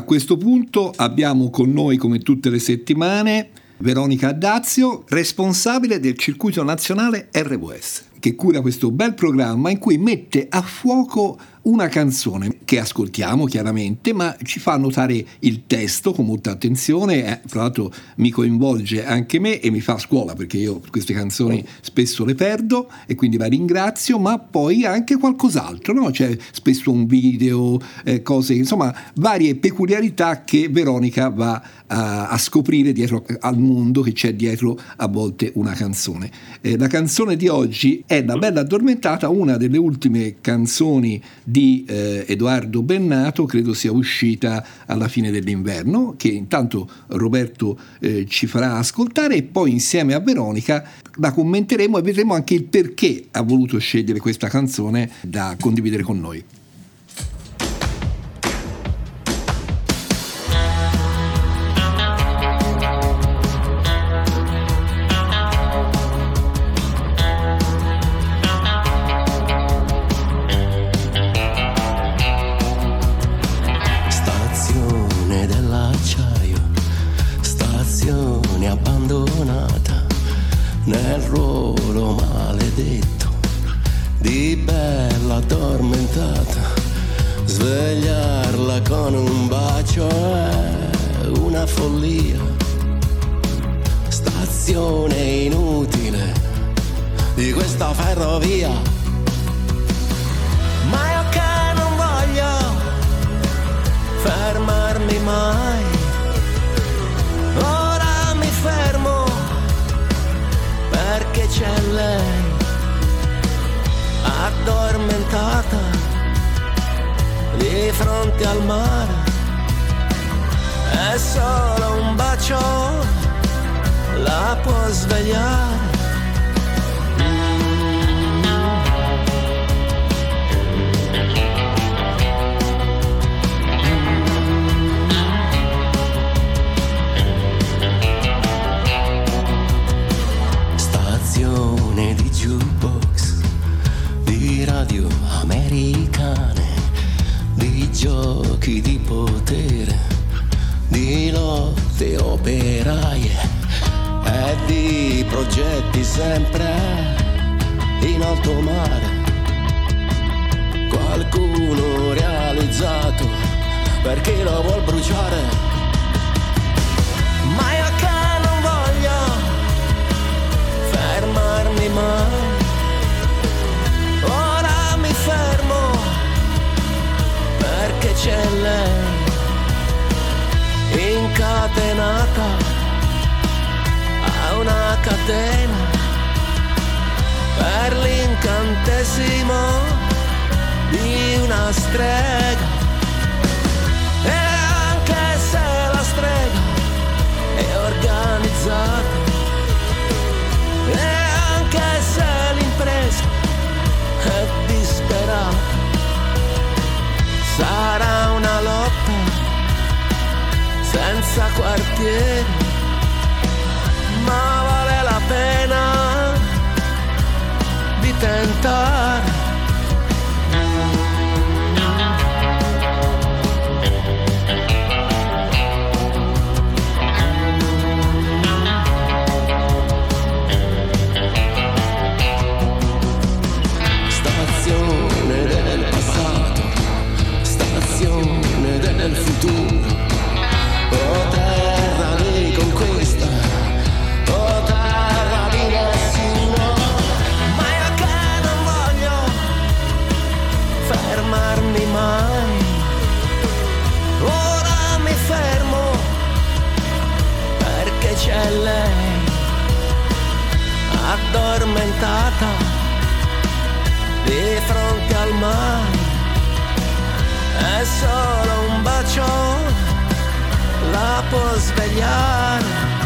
A questo punto abbiamo con noi, come tutte le settimane, Veronica Addazio, responsabile del circuito nazionale RWS, che cura questo bel programma in cui mette a fuoco una canzone che ascoltiamo chiaramente, ma ci fa notare il testo con molta attenzione, eh, tra l'altro mi coinvolge anche me e mi fa scuola perché io queste canzoni spesso le perdo e quindi la ringrazio, ma poi anche qualcos'altro, no? c'è spesso un video, eh, cose, insomma varie peculiarità che Veronica va a, a, scoprire dietro al mondo che c'è dietro a volte una canzone. Eh, la canzone di oggi è Da Bella Addormentata, una delle ultime canzoni di eh, Edoardo Bennato, credo sia uscita alla fine dell'inverno, che intanto Roberto eh, ci farà ascoltare e poi insieme a Veronica la commenteremo e vedremo anche il perché ha voluto scegliere questa canzone da condividere con noi. una follia, stazione inutile di questa ferrovia. Ma io che non voglio fermarmi mai, ora mi fermo perché c'è lei addormentata di fronte al mare è solo un bacio, la può svegliare. sempre in alto mare. Qualcuno realizzato per chi lo vuol bruciare. Ma io che non voglio fermarmi mai. Ora mi fermo perché c'è lei incatenata a una catena. massimo di una strega. E anche se la strega è organizzata, e anche se l'impresa è disperata, sarà una lotta senza quartiere. 答 stata di fronte al mare. È solo un bacio, la può svegliare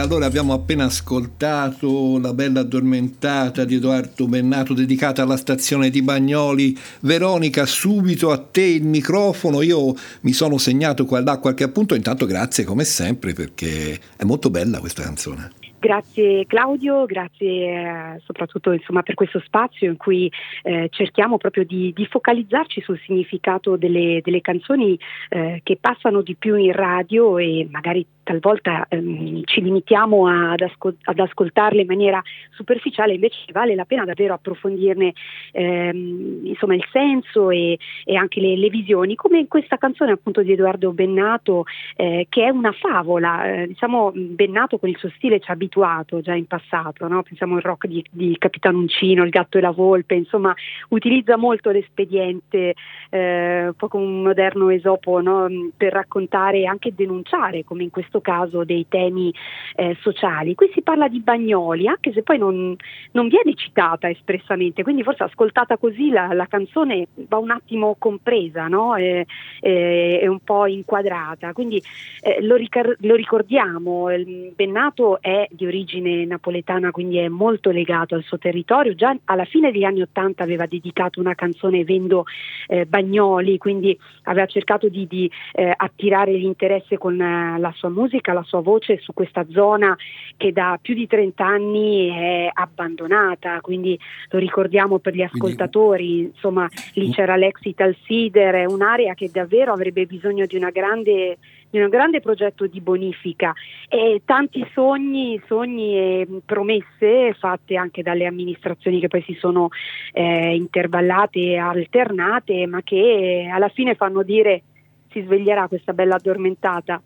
Allora, abbiamo appena ascoltato La bella addormentata di Edoardo Bennato dedicata alla stazione di Bagnoli. Veronica, subito a te il microfono. Io mi sono segnato qua e là qualche appunto, intanto grazie come sempre perché è molto bella questa canzone. Grazie Claudio, grazie eh, soprattutto insomma, per questo spazio in cui eh, cerchiamo proprio di, di, focalizzarci sul significato delle, delle canzoni eh, che passano di più in radio e magari talvolta ehm, ci limitiamo ad, ascol- ad, ascoltarle in maniera superficiale, invece vale la pena davvero approfondirne ehm, insomma, il senso e, e anche le, le, visioni, come in questa canzone appunto di Edoardo Bennato, eh, che è una favola, eh, diciamo Bennato con il suo stile ci ha abituato già in passato, no? pensiamo al rock di, di Capitano Uncino, il gatto e la volpe, insomma utilizza molto l'espediente, eh, un po' come un moderno esopo no? per raccontare e anche denunciare, come in questo caso, dei temi eh, sociali. Qui si parla di Bagnoli, anche se poi non, non viene citata espressamente, quindi forse ascoltata così la, la canzone va un attimo compresa no? e, e, un po' inquadrata, quindi eh, lo, ricar- lo ricordiamo, Bennato è di origine napoletana, quindi è molto legato al suo territorio. Già alla fine degli anni Ottanta aveva dedicato una canzone Vendo eh, Bagnoli, quindi aveva cercato di, di eh, attirare l'interesse con eh, la sua musica, la sua voce su questa zona che da più di 30 anni è abbandonata, quindi lo ricordiamo per gli ascoltatori, insomma lì mm. c'era l'ex Sider, è un'area che davvero avrebbe bisogno di una grande di un grande progetto di bonifica e tanti sogni, sogni e promesse fatte anche dalle amministrazioni che poi si sono eh, intervallate e alternate, ma che alla fine fanno dire si sveglierà questa bella addormentata.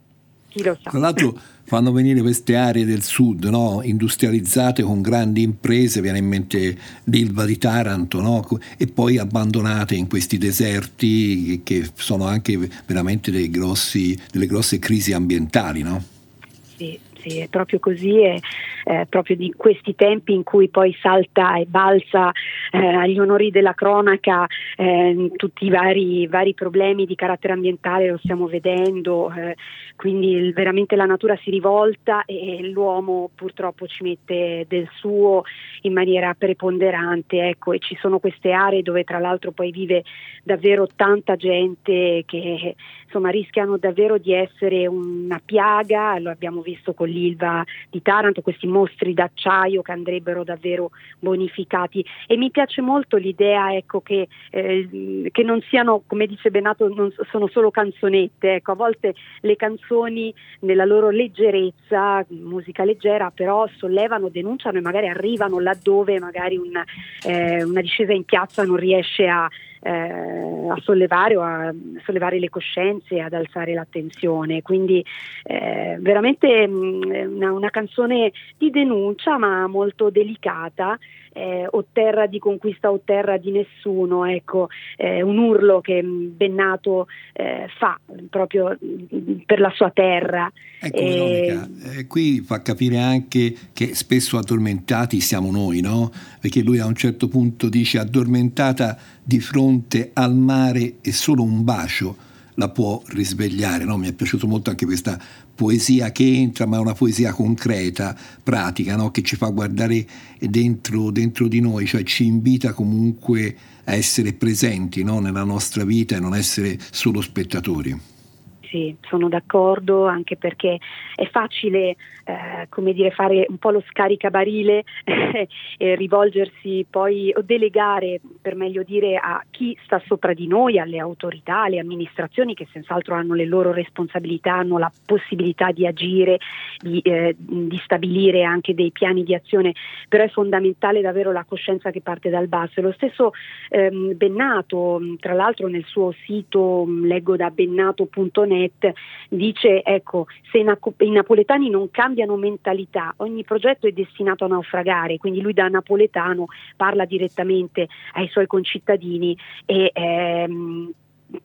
Chi lo sa. Tra l'altro fanno venire queste aree del sud no? industrializzate con grandi imprese, viene in mente l'Ilva di Taranto, no? e poi abbandonate in questi deserti che sono anche veramente grossi, delle grosse crisi ambientali. No? Sì, sì, è proprio così, è eh, proprio di questi tempi in cui poi salta e balza eh, agli onori della cronaca eh, tutti i vari, vari, problemi di carattere ambientale, lo stiamo vedendo, eh, quindi il, veramente la natura si rivolta e l'uomo purtroppo ci mette del suo in maniera preponderante, ecco, e ci sono queste aree dove tra l'altro poi vive davvero tanta gente che insomma rischiano davvero di essere una piaga, lo abbiamo visto con l'Ilva di Taranto, questi mostri d'acciaio che andrebbero davvero bonificati e mi piace molto l'idea ecco, che, eh, che, non siano, come dice Benato, non sono solo canzonette, ecco, a volte le canzoni nella loro leggerezza, musica leggera, però sollevano, denunciano e magari arrivano laddove magari una, eh, una discesa in piazza non riesce a eh, a sollevare o a sollevare le coscienze, ad alzare l'attenzione. Quindi eh, veramente mh, mm, una, una, canzone di denuncia ma molto delicata. Eh, o terra di conquista o terra di nessuno, ecco, eh, un urlo che mm, Bennato eh, fa proprio mm, per la sua terra. Ecco, Veronica, eh, qui fa capire anche che spesso addormentati siamo noi, no? Perché lui a un certo punto dice addormentata di fronte al mare e solo un bacio la può risvegliare. No? Mi è piaciuto molto anche questa poesia che entra, ma è una poesia concreta, pratica, no? che ci fa guardare dentro, dentro, di noi, cioè ci invita comunque a essere presenti no? nella nostra vita e non essere solo spettatori sì, sono d'accordo anche perché è facile eh, come dire, fare un po' lo scaricabarile e rivolgersi poi o delegare, per meglio dire, a chi sta sopra di noi, alle autorità, alle amministrazioni che senz'altro hanno le loro responsabilità, hanno la possibilità di agire, di, eh, di stabilire anche dei piani di azione, però è fondamentale davvero la coscienza che parte dal basso. Lo stesso ehm, Bennato, tra l'altro nel suo sito, leggo da bennato.net, Net dice ecco se i napoletani non cambiano mentalità ogni progetto è destinato a naufragare quindi lui da napoletano parla direttamente ai suoi concittadini e ehm,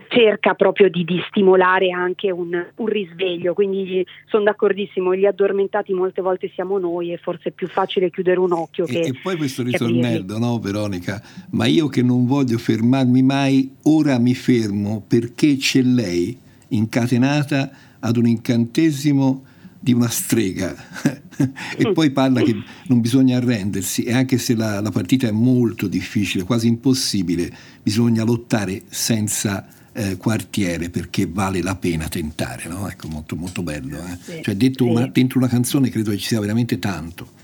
cerca proprio di, di, stimolare anche un, un, risveglio, quindi sono d'accordissimo, gli addormentati molte volte siamo noi e forse è più facile chiudere un occhio e, che... E poi questo ritornello, no Veronica? Ma io che non voglio fermarmi mai, ora mi fermo perché c'è lei incatenata ad un incantesimo di una strega e poi parla che non bisogna arrendersi e anche se la, la, partita è molto difficile, quasi impossibile, bisogna lottare senza eh, quartiere perché vale la pena tentare, no? Ecco, molto, molto bello. Eh? Sì, cioè, detto sì. una, dentro una canzone credo che ci sia veramente tanto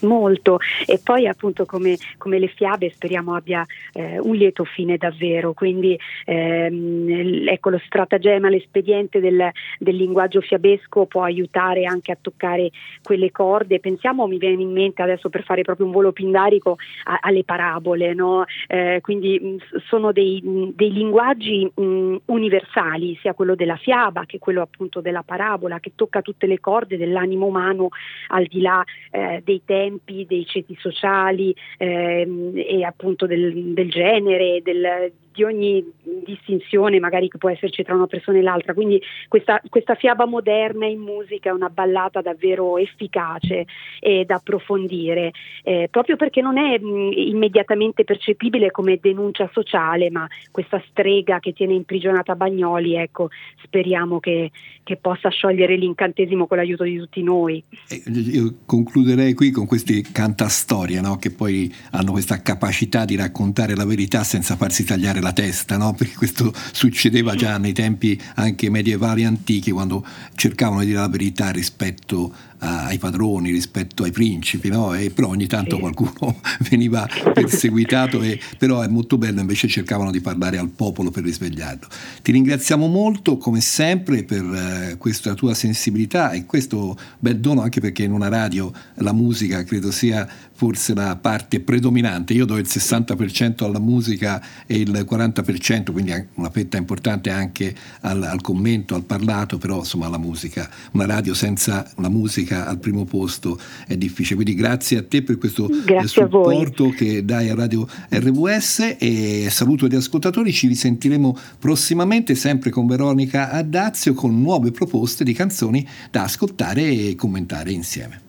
molto. E poi appunto come, come le fiabe speriamo abbia eh, un lieto fine davvero, quindi ehm, ecco lo stratagemma, l'espediente del, del, linguaggio fiabesco può aiutare anche a toccare quelle corde, pensiamo, mi viene in mente adesso per fare proprio un volo pindarico a, alle parabole, no? eh, quindi mh, sono dei, dei linguaggi mh, universali, sia quello della fiaba che quello appunto della parabola, che tocca tutte le corde dell'animo umano al di là eh, dei tempi tempi, dei ceti sociali ehm, e appunto del, del genere, del, di ogni distinzione magari che può esserci tra una persona e l'altra. Quindi questa, questa fiaba moderna in musica è una ballata davvero efficace e da approfondire, eh, proprio perché non è mh, immediatamente percepibile come denuncia sociale, ma questa strega che tiene imprigionata Bagnoli, ecco, speriamo che, che possa sciogliere l'incantesimo con l'aiuto di tutti noi. Eh, io concluderei qui con questi cantastorie no? che poi hanno questa capacità di raccontare la verità senza farsi tagliare la la testa, no? perché questo succedeva già nei tempi anche medievali antichi, quando cercavano di dire la verità rispetto ai padroni, rispetto ai principi, no? e però ogni tanto sì. qualcuno veniva perseguitato, e, però è molto bello, invece cercavano di parlare al popolo per risvegliarlo. Ti ringraziamo molto, come sempre, per eh, questa tua sensibilità e questo bel dono, anche perché in una radio la musica credo sia forse la parte predominante. Io do il 60% alla musica e il 40%, quindi una fetta importante anche al, al commento, al parlato, però insomma la musica, una radio senza la musica musica al primo posto è difficile. Quindi grazie a te per questo grazie supporto che dai a Radio RWS e saluto gli ascoltatori, ci risentiremo prossimamente sempre con Veronica Addazio con nuove proposte di canzoni da ascoltare e commentare insieme.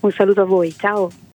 Un saluto a voi, ciao.